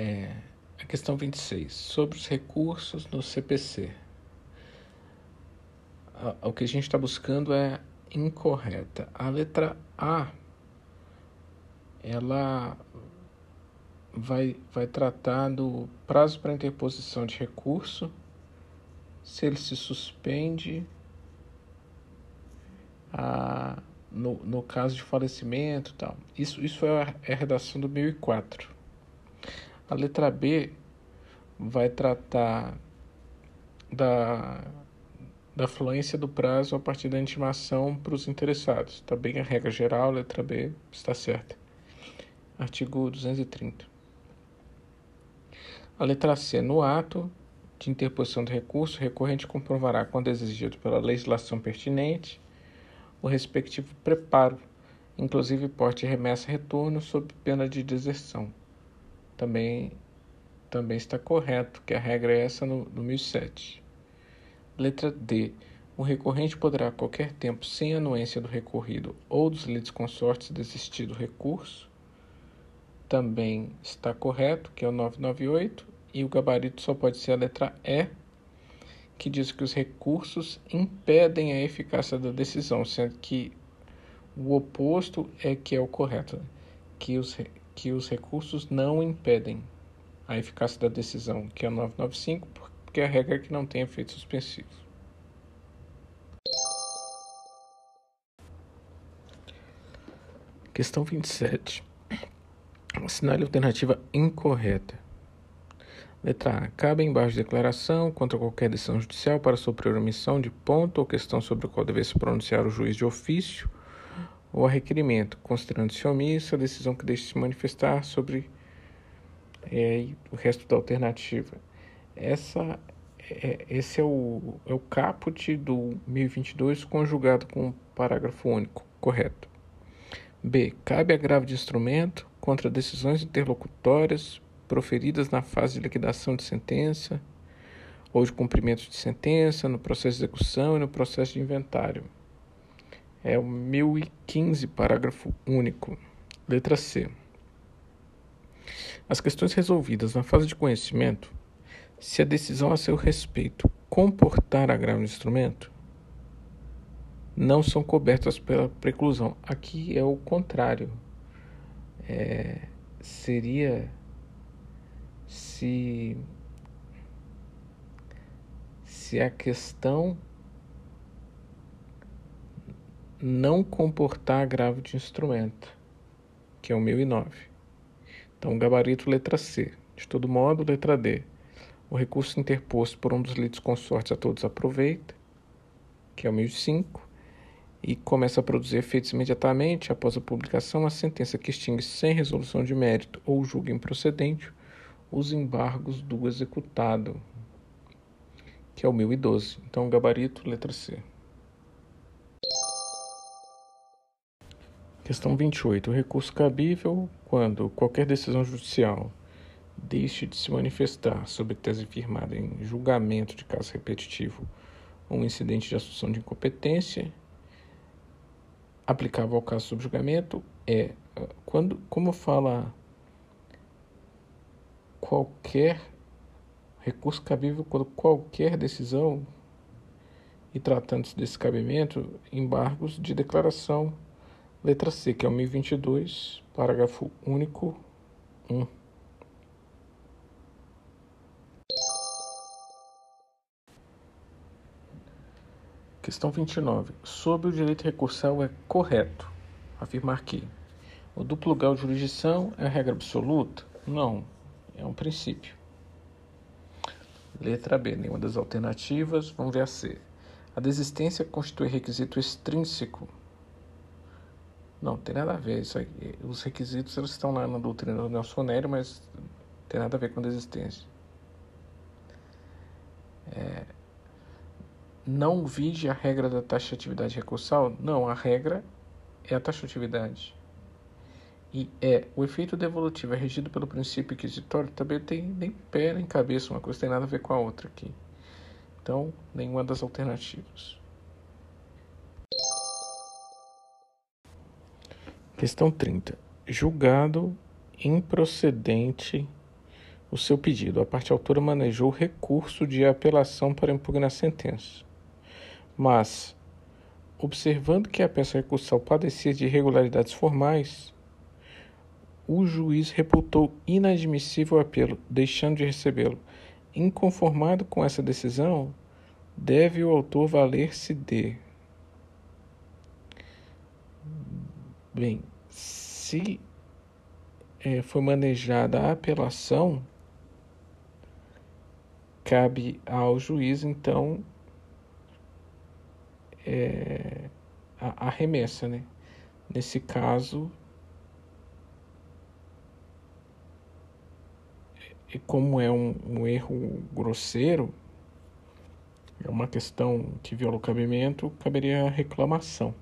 É, a questão 26, sobre os recursos no CPC. O que a gente está buscando é incorreta. A letra A, ela vai, vai tratar do prazo para interposição de recurso, se ele se suspende a, no, no caso de falecimento tal. Isso, isso é a, é a redação do 1004. A letra B vai tratar da, da fluência do prazo a partir da intimação para os interessados. Está bem a regra geral, letra B está certa. Artigo 230. A letra C. No ato de interposição do recurso, o recorrente comprovará, quando exigido pela legislação pertinente, o respectivo preparo, inclusive porte remessa retorno, sob pena de deserção também, também está correto, que a regra é essa no, no 1007. Letra D. O recorrente poderá a qualquer tempo, sem anuência do recorrido ou dos lides consortes, desistir do recurso. Também está correto, que é o 998, e o gabarito só pode ser a letra E, que diz que os recursos impedem a eficácia da decisão, sendo que o oposto é que é o correto, né? que os, que os recursos não impedem a eficácia da decisão, que é o 995, porque a regra é que não tem efeito suspensivo. Questão 27. Assinale a alternativa incorreta. Letra A. Cabe embaixo de declaração contra qualquer decisão judicial para suprir omissão de ponto ou questão sobre o qual deve se pronunciar o juiz de ofício ou a requerimento, considerando-se omissa a decisão que deixe se manifestar sobre é, o resto da alternativa. Essa, é, esse é o, é o caput do 1022 conjugado com o parágrafo único, correto. B. Cabe agravo de instrumento contra decisões interlocutórias proferidas na fase de liquidação de sentença ou de cumprimento de sentença, no processo de execução e no processo de inventário. É o 1015, parágrafo único. Letra C. As questões resolvidas na fase de conhecimento, se a decisão a seu respeito comportar agravo no instrumento, não são cobertas pela preclusão. Aqui é o contrário. É, seria se se a questão não comportar agravo de instrumento, que é o 1009. Então, gabarito letra C. De todo modo, letra D. O recurso interposto por um dos lides consortes a todos aproveita, que é o 1005, e começa a produzir efeitos imediatamente após a publicação a sentença que extingue sem resolução de mérito ou julga improcedente os embargos do executado, que é o 1012. Então, gabarito letra C. Questão 28. O recurso cabível quando qualquer decisão judicial deixe de se manifestar sobre tese firmada em julgamento de caso repetitivo ou incidente de assunção de incompetência aplicável ao caso sob julgamento é quando como fala qualquer recurso cabível quando qualquer decisão e tratando-se desse cabimento embargos de declaração Letra C, que é o 1022, parágrafo único 1. Questão 29. Sobre o direito recursal é correto afirmar que o duplo grau de jurisdição é regra absoluta? Não, é um princípio. Letra B, nenhuma das alternativas. Vamos ver a C. A desistência constitui requisito extrínseco não, tem nada a ver. Isso aí, os requisitos eles estão lá na doutrina do Nelson Nélio, mas tem nada a ver com a desistência. É, não vige a regra da taxatividade recursal? Não, a regra é a taxatividade. E é o efeito devolutivo é regido pelo princípio inquisitório, também tem nem pé nem cabeça, uma coisa tem nada a ver com a outra aqui. Então, nenhuma das alternativas. Questão 30. Julgado improcedente o seu pedido. A parte autora manejou recurso de apelação para impugnar a sentença. Mas, observando que a peça recursal padecia de irregularidades formais, o juiz reputou inadmissível o apelo, deixando de recebê-lo. Inconformado com essa decisão, deve o autor valer-se de. Bem, se é, foi manejada a apelação, cabe ao juiz, então, é, a, a remessa, né? Nesse caso, e como é um, um, erro grosseiro, é uma questão que viola o cabimento, caberia reclamação.